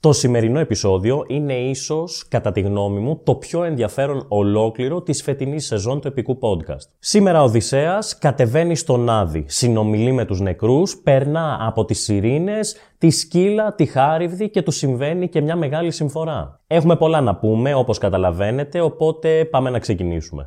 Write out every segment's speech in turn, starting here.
Το σημερινό επεισόδιο είναι ίσως, κατά τη γνώμη μου, το πιο ενδιαφέρον ολόκληρο της φετινής σεζόν του επικού podcast. Σήμερα ο Οδυσσέας κατεβαίνει στον Άδη, συνομιλεί με τους νεκρούς, περνά από τις σιρήνες, τη σκύλα, τη χάριβδη και του συμβαίνει και μια μεγάλη συμφορά. Έχουμε πολλά να πούμε, όπως καταλαβαίνετε, οπότε πάμε να ξεκινήσουμε.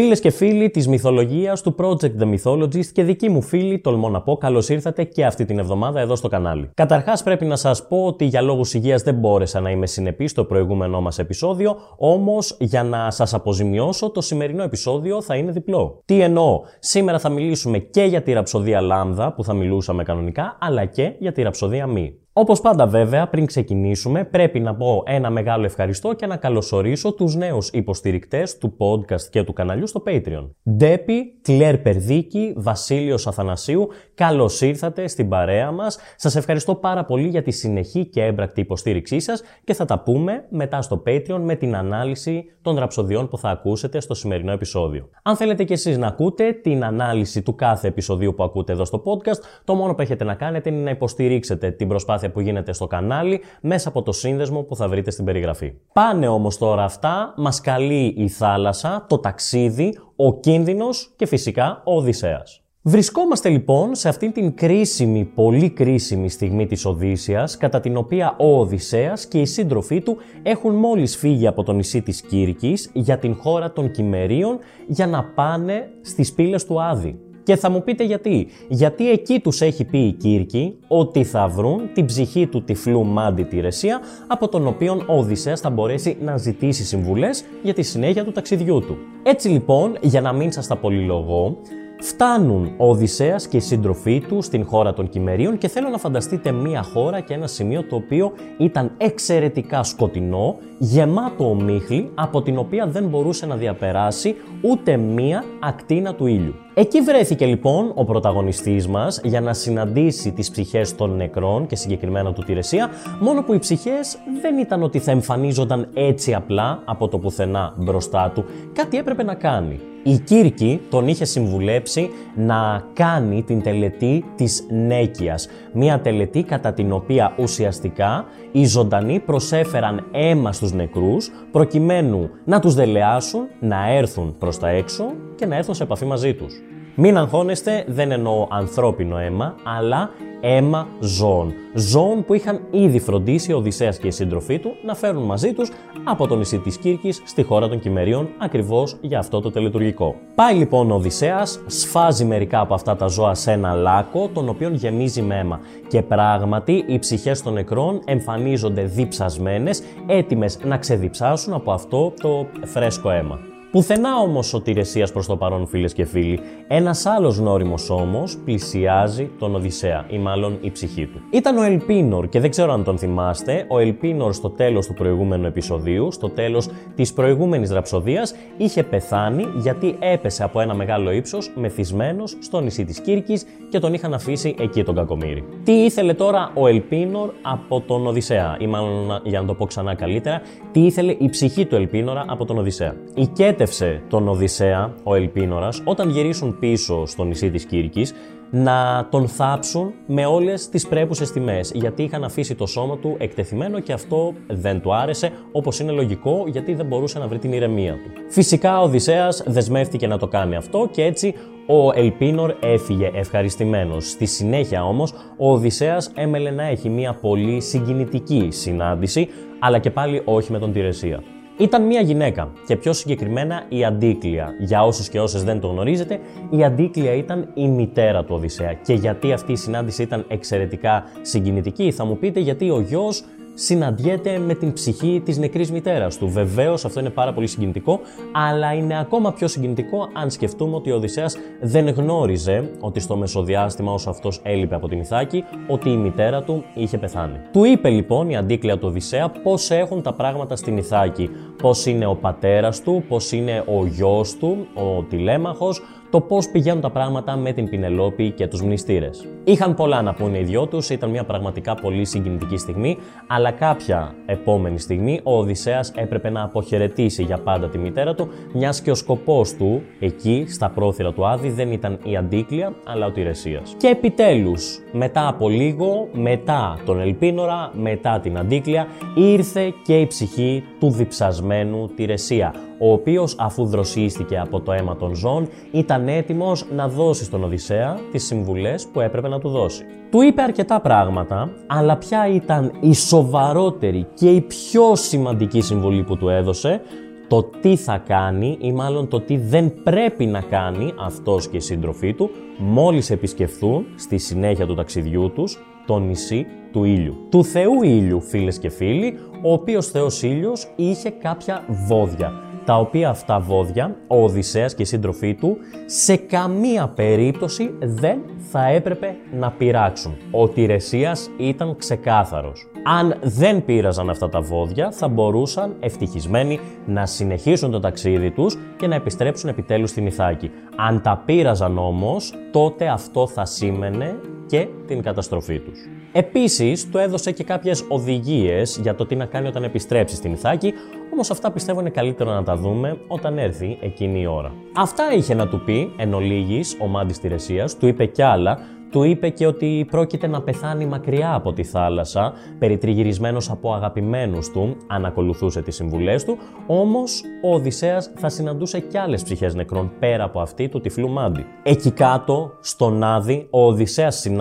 Φίλες και φίλοι της μυθολογίας του Project The Mythologist και δικοί μου φίλοι, τολμώ να πω, καλώς ήρθατε και αυτή την εβδομάδα εδώ στο κανάλι. Καταρχάς, πρέπει να σας πω ότι για λόγους υγείας δεν μπόρεσα να είμαι συνεπής στο προηγούμενό μας επεισόδιο, όμως για να σας αποζημιώσω, το σημερινό επεισόδιο θα είναι διπλό. Τι εννοώ, σήμερα θα μιλήσουμε και για τη ραψοδία Λάμδα που θα μιλούσαμε κανονικά, αλλά και για τη ραψοδία Μη. Όπως πάντα, βέβαια, πριν ξεκινήσουμε, πρέπει να πω ένα μεγάλο ευχαριστώ και να καλωσορίσω τους νέους υποστηρικτές του podcast και του καναλιού στο Patreon. Ντέπι, Κλέρ Περδίκη, Βασίλειος Αθανασίου, καλώς ήρθατε στην παρέα μας. Σας ευχαριστώ πάρα πολύ για τη συνεχή και έμπρακτη υποστήριξή σας και θα τα πούμε μετά στο Patreon με την ανάλυση των ραψοδιών που θα ακούσετε στο σημερινό επεισόδιο. Αν θέλετε κι εσείς να ακούτε την ανάλυση του κάθε επεισοδίου που ακούτε εδώ στο podcast, το μόνο που έχετε να κάνετε είναι να υποστηρίξετε την προσπάθεια που γίνεται στο κανάλι μέσα από το σύνδεσμο που θα βρείτε στην περιγραφή. Πάνε όμως τώρα αυτά, μας καλεί η θάλασσα, το ταξίδι, ο κίνδυνος και φυσικά ο Οδυσσέας. Βρισκόμαστε λοιπόν σε αυτήν την κρίσιμη, πολύ κρίσιμη στιγμή της Οδύσσιας, κατά την οποία ο Οδυσσέας και οι σύντροφοί του έχουν μόλις φύγει από το νησί της Κύρκης για την χώρα των Κυμερίων για να πάνε στις πύλες του Άδη. Και θα μου πείτε γιατί. Γιατί εκεί τους έχει πει η Κύρκη ότι θα βρουν την ψυχή του τυφλού Μάντι τη Ρεσία, από τον οποίο ο Οδυσσέας θα μπορέσει να ζητήσει συμβουλές για τη συνέχεια του ταξιδιού του. Έτσι λοιπόν, για να μην σας τα πολυλογώ, Φτάνουν ο Οδυσσέας και οι σύντροφοί του στην χώρα των Κυμερίων και θέλω να φανταστείτε μία χώρα και ένα σημείο το οποίο ήταν εξαιρετικά σκοτεινό, γεμάτο ομίχλη, από την οποία δεν μπορούσε να διαπεράσει ούτε μία ακτίνα του ήλιου. Εκεί βρέθηκε λοιπόν ο πρωταγωνιστής μας για να συναντήσει τις ψυχές των νεκρών και συγκεκριμένα του Τηρεσία, μόνο που οι ψυχές δεν ήταν ότι θα εμφανίζονταν έτσι απλά από το πουθενά μπροστά του, κάτι έπρεπε να κάνει. Η Κύρκη τον είχε συμβουλέψει να κάνει την τελετή της Νέκιας, μια τελετή κατά την οποία ουσιαστικά οι ζωντανοί προσέφεραν αίμα στους νεκρούς προκειμένου να τους δελεάσουν, να έρθουν προς τα έξω και να έρθουν σε επαφή μαζί τους. Μην αγχώνεστε, δεν εννοώ ανθρώπινο αίμα, αλλά αίμα ζώων. Ζώων που είχαν ήδη φροντίσει ο Οδυσσέας και οι σύντροφοί του να φέρουν μαζί τους από το νησί της Κύρκης στη χώρα των Κυμερίων ακριβώς για αυτό το τελετουργικό. Πάει λοιπόν ο Οδυσσέας, σφάζει μερικά από αυτά τα ζώα σε ένα λάκκο, τον οποίο γεμίζει με αίμα. Και πράγματι οι ψυχές των νεκρών εμφανίζονται διψασμένες, έτοιμες να ξεδιψάσουν από αυτό το φρέσκο αίμα. Πουθενά όμως σωτηρεσία προς το παρόν, φίλες και φίλοι. Ένας άλλος γνώριμο όμω πλησιάζει τον Οδυσσέα, ή μάλλον η ψυχή του. Ήταν ο Ελπίνορ και δεν ξέρω αν τον θυμάστε. Ο Ελπίνορ στο τέλος του προηγούμενου επεισοδίου, στο τέλος της προηγούμενης ραψοδίας, είχε πεθάνει γιατί έπεσε από ένα μεγάλο ύψος μεθυσμένος στο νησί της Κύρκης και τον είχαν αφήσει εκεί τον Κακομήρη. Τι ήθελε τώρα ο Ελπίνορ από τον Οδυσσέα, ή μάλλον για να το πω ξανά καλύτερα, τι ήθελε η ψυχή του Ελπίνορα από τον Οδυσσέα; Η απογοήτευσε τον Οδυσσέα, ο Ελπίνορας, όταν γυρίσουν πίσω στο νησί της Κύρκης, να τον θάψουν με όλες τις πρέπουσες τιμές, γιατί είχαν αφήσει το σώμα του εκτεθειμένο και αυτό δεν του άρεσε, όπως είναι λογικό, γιατί δεν μπορούσε να βρει την ηρεμία του. Φυσικά ο Οδυσσέας δεσμεύτηκε να το κάνει αυτό και έτσι ο Ελπίνορ έφυγε ευχαριστημένος. Στη συνέχεια όμως, ο Οδυσσέας έμελε να έχει μια πολύ συγκινητική συνάντηση, αλλά και πάλι όχι με τον Τηρεσία. Ήταν μια γυναίκα και πιο συγκεκριμένα η Αντίκλεια. Για όσους και όσες δεν το γνωρίζετε, η Αντίκλεια ήταν η μητέρα του Οδυσσέα. Και γιατί αυτή η συνάντηση ήταν εξαιρετικά συγκινητική, θα μου πείτε γιατί ο γιος συναντιέται με την ψυχή της νεκρής μητέρας του. Βεβαίως αυτό είναι πάρα πολύ συγκινητικό, αλλά είναι ακόμα πιο συγκινητικό αν σκεφτούμε ότι ο Οδυσσέας δεν γνώριζε ότι στο μεσοδιάστημα όσο αυτός έλειπε από την Ιθάκη, ότι η μητέρα του είχε πεθάνει. Του είπε λοιπόν η αντίκλεια του Οδυσσέα πώς έχουν τα πράγματα στην Ιθάκη, πώς είναι ο πατέρας του, πώς είναι ο γιος του, ο τηλέμαχος, το πώς πηγαίνουν τα πράγματα με την Πινελόπη και τους μνηστήρες. Είχαν πολλά να πούνε οι δυο τους, ήταν μια πραγματικά πολύ συγκινητική στιγμή, αλλά κάποια επόμενη στιγμή ο Οδυσσέας έπρεπε να αποχαιρετήσει για πάντα τη μητέρα του, μιας και ο σκοπός του εκεί, στα πρόθυρα του Άδη, δεν ήταν η Αντίκλεια, αλλά ο Τηρεσίας. Και επιτέλους, μετά από λίγο, μετά τον Ελπίνορα, μετά την Αντίκλεια, ήρθε και η ψυχή του διψασμένου Τηρεσία, ο οποίος αφού δροσίστηκε από το αίμα των ζώων ήταν έτοιμος να δώσει στον Οδυσσέα τις συμβουλές που έπρεπε να του δώσει. Του είπε αρκετά πράγματα, αλλά ποια ήταν η σοβαρότερη και η πιο σημαντική συμβουλή που του έδωσε, το τι θα κάνει ή μάλλον το τι δεν πρέπει να κάνει αυτός και η σύντροφή του μόλις επισκεφθούν στη συνέχεια του ταξιδιού τους το νησί του ήλιου. Του θεού ήλιου φίλες και φίλοι, ο οποίος θεός ήλιος είχε κάποια βόδια τα οποία αυτά βόδια ο Οδυσσέας και η σύντροφή του σε καμία περίπτωση δεν θα έπρεπε να πειράξουν. Ο Τηρεσίας ήταν ξεκάθαρος. Αν δεν πείραζαν αυτά τα βόδια θα μπορούσαν ευτυχισμένοι να συνεχίσουν το ταξίδι τους και να επιστρέψουν επιτέλους στην Ιθάκη. Αν τα πείραζαν όμως τότε αυτό θα σήμαινε και την καταστροφή τους. Επίσης, του έδωσε και κάποιες οδηγίες για το τι να κάνει όταν επιστρέψει στην Ιθάκη, όμως αυτά πιστεύω είναι καλύτερο να τα δούμε όταν έρθει εκείνη η ώρα. Αυτά είχε να του πει εν ολίγης ο Μάντης Τηρεσίας, του είπε κι άλλα, του είπε και ότι πρόκειται να πεθάνει μακριά από τη θάλασσα, περιτριγυρισμένος από αγαπημένους του, αν ακολουθούσε τις συμβουλές του, όμως ο Οδυσσέας θα συναντούσε κι άλλες ψυχές νεκρών πέρα από αυτή του τυφλού Μάντη. Εκεί κάτω, στον Άδη, ο Οδυσσέας συνάντησε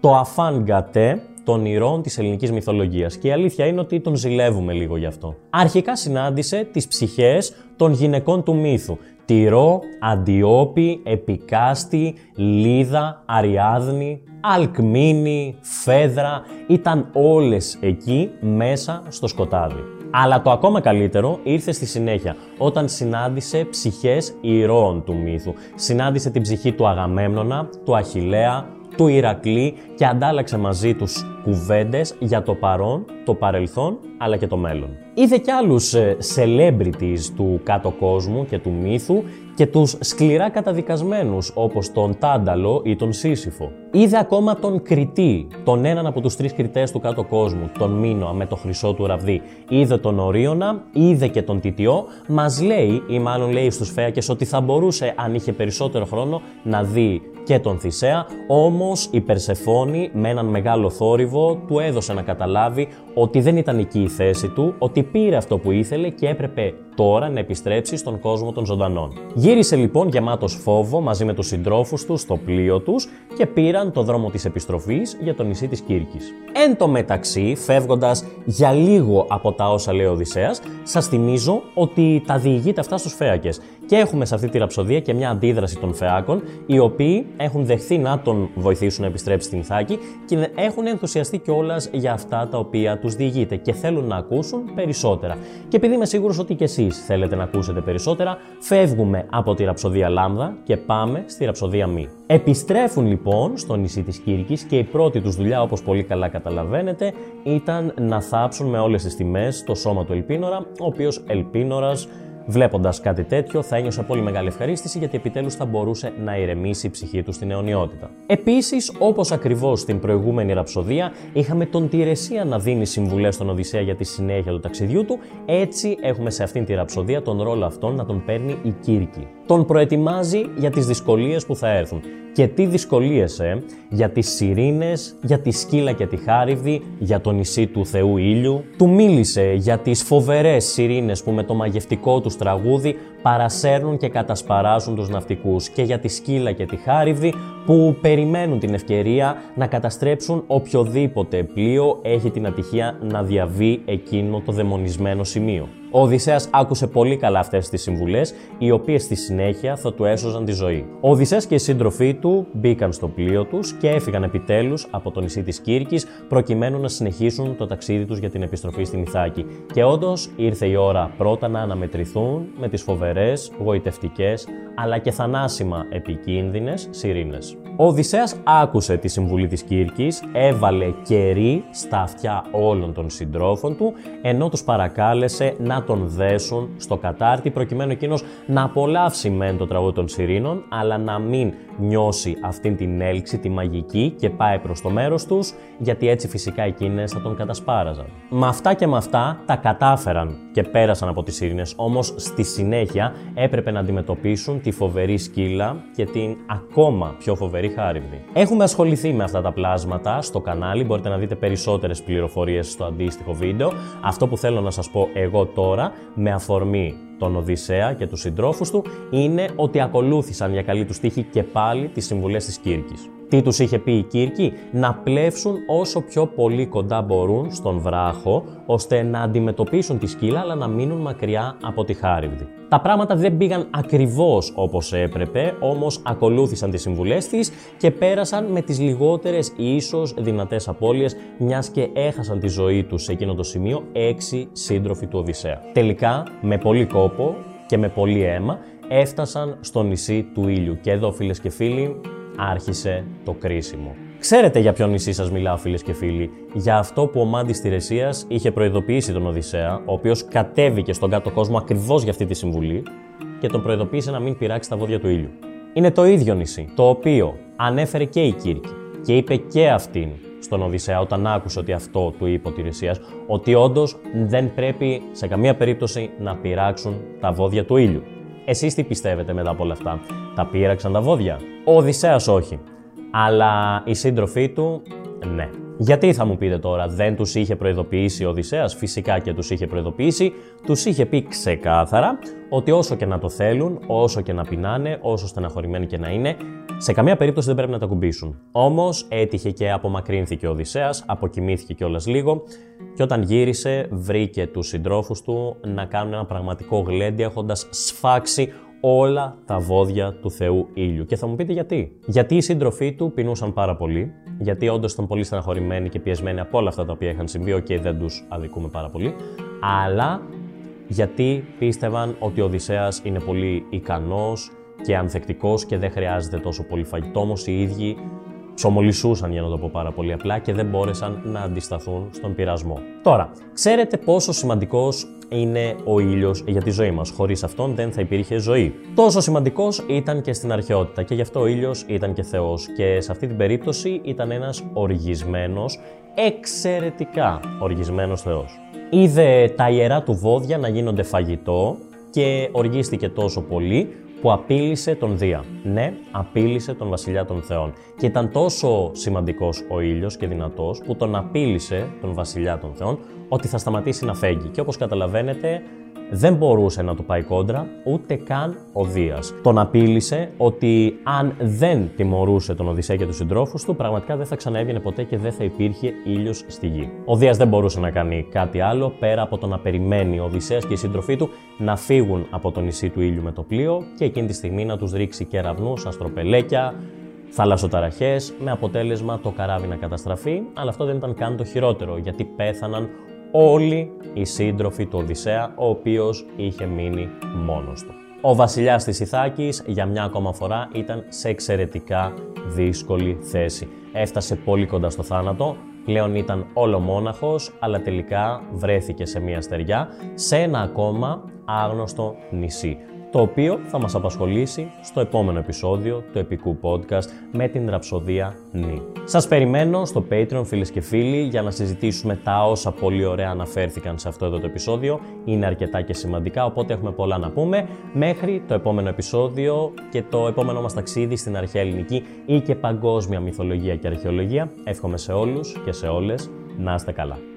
το Αφάν Γκατέ των ηρώων της ελληνικής μυθολογίας και η αλήθεια είναι ότι τον ζηλεύουμε λίγο γι' αυτό. Αρχικά συνάντησε τις ψυχές των γυναικών του μύθου, Τυρό, Αντιόπη, Επικάστη, Λίδα, Αριάδνη, Αλκμίνη, Φέδρα, ήταν όλες εκεί μέσα στο σκοτάδι. Αλλά το ακόμα καλύτερο ήρθε στη συνέχεια, όταν συνάντησε ψυχές ηρώων του μύθου. Συνάντησε την ψυχή του Αγαμέμνονα, του Αχιλέα, του Ηρακλή και αντάλλαξε μαζί τους κουβέντες για το παρόν, το παρελθόν αλλά και το μέλλον. Είδε κι άλλους ε, celebrities του κάτω κόσμου και του μύθου και τους σκληρά καταδικασμένους όπως τον Τάνταλο ή τον Σύσυφο. Είδε ακόμα τον Κριτή, τον έναν από τους τρεις κριτές του κάτω κόσμου, τον Μίνωα με το χρυσό του ραβδί. Είδε τον Ορίωνα, είδε και τον Τιτιό, μας λέει ή μάλλον λέει στους Φέακες ότι θα μπορούσε αν είχε περισσότερο χρόνο να δει και τον Θησέα, όμως η Περσεφόνη με έναν μεγάλο θόρυβο του έδωσε να καταλάβει ότι δεν ήταν εκεί η θέση του, ότι πήρε αυτό που ήθελε και έπρεπε τώρα να επιστρέψει στον κόσμο των ζωντανών. Γύρισε λοιπόν γεμάτος φόβο μαζί με τους συντρόφους τους στο πλοίο τους και πήραν το δρόμο της επιστροφής για το νησί της Κύρκης. Εν τω μεταξύ, φεύγοντας για λίγο από τα όσα λέει ο Οδυσσέας, σας θυμίζω ότι τα διηγείται αυτά στους Φέακες. Και έχουμε σε αυτή τη ραψοδία και μια αντίδραση των Φεάκων, οι οποίοι έχουν δεχθεί να τον βοηθήσουν να επιστρέψει στην Ιθάκη και έχουν ενθουσιαστεί κιόλας για αυτά τα οποία τους διηγείται και θέλουν να ακούσουν περισσότερα. Και επειδή είμαι σίγουρος ότι κι εσείς θέλετε να ακούσετε περισσότερα, φεύγουμε από τη ραψοδία Λάμδα και πάμε στη ραψοδία Μη. Επιστρέφουν λοιπόν στο νησί της Κύρκης και η πρώτη τους δουλειά, όπως πολύ καλά καταλαβαίνετε, ήταν να θάψουν με όλες τις τιμές το σώμα του Ελπίνορα, ο οποίος Ελπίνορας Βλέποντας κάτι τέτοιο, θα ένιωσε πολύ μεγάλη ευχαρίστηση γιατί επιτέλους θα μπορούσε να ηρεμήσει η ψυχή του στην αιωνιότητα. Επίσης, όπως ακριβώς στην προηγούμενη ραψοδία, είχαμε τον Τηρεσία να δίνει συμβουλές στον Οδυσσέα για τη συνέχεια του ταξιδιού του, έτσι έχουμε σε αυτήν τη ραψοδία τον ρόλο αυτόν να τον παίρνει η Κύρκη. Τον προετοιμάζει για τις δυσκολίες που θα έρθουν. Και τι δυσκολίες, ε, για τις σιρήνες, για τη σκύλα και τη χάριβδη, για το νησί του Θεού Ήλιου. Του μίλησε για τις φοβερές σιρήνες που με το μαγευτικό τους τραγούδι παρασέρνουν και κατασπαράζουν τους ναυτικούς και για τη σκύλα και τη χάριβδη που περιμένουν την ευκαιρία να καταστρέψουν οποιοδήποτε πλοίο έχει την ατυχία να διαβεί εκείνο το δαιμονισμένο σημείο. Ο Οδυσσέας άκουσε πολύ καλά αυτές τις συμβουλές, οι οποίες στη συνέχεια θα του έσωζαν τη ζωή. Ο Οδυσσέας και οι σύντροφοί του μπήκαν στο πλοίο τους και έφυγαν επιτέλους από το νησί της Κύρκης προκειμένου να συνεχίσουν το ταξίδι τους για την επιστροφή στην Ιθάκη. Και όντως ήρθε η ώρα πρώτα να αναμετρηθούν με τις φοβερές, γοητευτικές αλλά και θανάσιμα επικίνδυνες σιρήνες. Ο Οδυσσέας άκουσε τη συμβουλή της Κύρκης, έβαλε κερί στα αυτιά όλων των συντρόφων του, ενώ τους παρακάλεσε να να τον δέσουν στο κατάρτι προκειμένου εκείνος να απολαύσει μεν το τραγούδι των Σιρήνων, αλλά να μην νιώσει αυτήν την έλξη, τη μαγική και πάει προς το μέρος τους, γιατί έτσι φυσικά εκείνες θα τον κατασπάραζαν. Με αυτά και με αυτά τα κατάφεραν και πέρασαν από τις Σιρήνες, όμως στη συνέχεια έπρεπε να αντιμετωπίσουν τη φοβερή σκύλα και την ακόμα πιο φοβερή χάριδη. Έχουμε ασχοληθεί με αυτά τα πλάσματα στο κανάλι, μπορείτε να δείτε περισσότερες πληροφορίες στο αντίστοιχο βίντεο. Αυτό που θέλω να σας πω εγώ τώρα, με αφορμή τον Οδυσσέα και τους συντρόφους του, είναι ότι ακολούθησαν για καλή τους τύχη και πάλι τις συμβουλές της Κύρκης. Τι τους είχε πει η Κύρκη, να πλεύσουν όσο πιο πολύ κοντά μπορούν στον βράχο, ώστε να αντιμετωπίσουν τη σκύλα αλλά να μείνουν μακριά από τη χάριδη. Τα πράγματα δεν πήγαν ακριβώς όπως έπρεπε, όμως ακολούθησαν τις συμβουλές της και πέρασαν με τις λιγότερες ίσως δυνατές απώλειες, μιας και έχασαν τη ζωή τους σε εκείνο το σημείο έξι σύντροφοι του Οδυσσέα. Τελικά, με πολύ κόπο και με πολύ αίμα, έφτασαν στο νησί του ήλιου. Και εδώ φίλες και φίλοι, άρχισε το κρίσιμο. Ξέρετε για ποιο νησί σας μιλάω, φίλες και φίλοι; Για αυτό που ο Μάντης Τηρεσίας είχε προειδοποιήσει τον Οδυσσέα, ο οποίος κατέβηκε στον κάτω κόσμο ακριβώς για αυτή τη συμβουλή και τον προειδοποίησε να μην πειράξει τα βόδια του ήλιου. Είναι το ίδιο νησί, το οποίο ανέφερε και η Κύρκη και είπε και αυτήν στον Οδυσσέα όταν άκουσε ότι αυτό του είπε ο Τηρεσίας, ότι όντως δεν πρέπει σε καμία περίπτωση να πειράξουν τα βόδια του ήλιου. Εσείς τι πιστεύετε μετά από όλα αυτά, τα πήραξαν τα βόδια; Ο Οδυσσέας όχι. Αλλά η σύντροφή του, ναι. Γιατί θα μου πείτε τώρα, δεν τους είχε προειδοποιήσει ο Οδυσσέας, φυσικά και τους είχε προειδοποιήσει, τους είχε πει ξεκάθαρα ότι όσο και να το θέλουν, όσο και να πεινάνε, όσο στεναχωρημένοι και να είναι, σε καμία περίπτωση δεν πρέπει να τα κουμπίσουν. Όμως έτυχε και απομακρύνθηκε ο Οδυσσέας, αποκοιμήθηκε κιόλας λίγο και όταν γύρισε βρήκε τους συντρόφους του να κάνουν ένα πραγματικό γλέντι έχοντας σφάξει όλα τα βόδια του Θεού ήλιου. Και θα μου πείτε γιατί. Γιατί οι σύντροφοί του πεινούσαν πάρα πολύ, γιατί όντως ήταν πολύ στεναχωρημένοι και πιεσμένοι από όλα αυτά τα οποία είχαν συμβεί, και δεν τους αδικούμε πάρα πολύ, αλλά γιατί πίστευαν ότι ο Οδυσσέας είναι πολύ ικανός και ανθεκτικός και δεν χρειάζεται τόσο πολύ φαγητό, όμως οι ίδιοι ψωμολισούσαν για να το πω πάρα πολύ απλά και δεν μπόρεσαν να αντισταθούν στον πειρασμό. Τώρα, ξέρετε πόσο σημαντικός είναι ο ήλιος για τη ζωή μας. Χωρίς αυτόν δεν θα υπήρχε ζωή. Τόσο σημαντικός ήταν και στην αρχαιότητα και γι' αυτό ο ήλιος ήταν και Θεός και σε αυτή την περίπτωση ήταν ένας οργισμένος, εξαιρετικά οργισμένος Θεός. Είδε τα ιερά του βόδια να γίνονται φαγητό και οργίστηκε τόσο πολύ που απείλησε τον Δία. Ναι, απείλησε τον βασιλιά των θεών. Και ήταν τόσο σημαντικός ο ήλιος και δυνατός που τον απείλησε τον βασιλιά των θεών ότι θα σταματήσει να φέγγει. Και όπως καταλαβαίνετε, δεν μπορούσε να του πάει κόντρα ούτε καν ο Δίας. Τον απείλησε ότι αν δεν τιμωρούσε τον Οδυσσέα και τους συντρόφους του, πραγματικά δεν θα ξαναέβγαινε ποτέ και δεν θα υπήρχε ήλιος στη γη. Ο Δίας δεν μπορούσε να κάνει κάτι άλλο πέρα από το να περιμένει ο Οδυσσέας και οι σύντροφοί του να φύγουν από το νησί του ήλιου με το πλοίο και εκείνη τη στιγμή να τους ρίξει κεραυνούς, αστροπελέκια, θαλασσοταραχές, με αποτέλεσμα το καράβι να καταστραφεί, αλλά αυτό δεν ήταν καν το χειρότερο, γιατί πέθαναν όλοι οι σύντροφοι του Οδυσσέα, ο οποίος είχε μείνει μόνος του. Ο βασιλιάς της Ιθάκης για μια ακόμα φορά ήταν σε εξαιρετικά δύσκολη θέση. Έφτασε πολύ κοντά στο θάνατο, πλέον ήταν όλο μόναχος, αλλά τελικά βρέθηκε σε μια στεριά, σε ένα ακόμα άγνωστο νησί το οποίο θα μας απασχολήσει στο επόμενο επεισόδιο του επικού podcast με την ραψοδία Νι. Σας περιμένω στο Patreon φίλες και φίλοι για να συζητήσουμε τα όσα πολύ ωραία αναφέρθηκαν σε αυτό εδώ το επεισόδιο. Είναι αρκετά και σημαντικά, οπότε έχουμε πολλά να πούμε. Μέχρι το επόμενο επεισόδιο και το επόμενο μας ταξίδι στην αρχαία ελληνική ή και παγκόσμια μυθολογία και αρχαιολογία. Εύχομαι σε όλους και σε όλες να είστε καλά.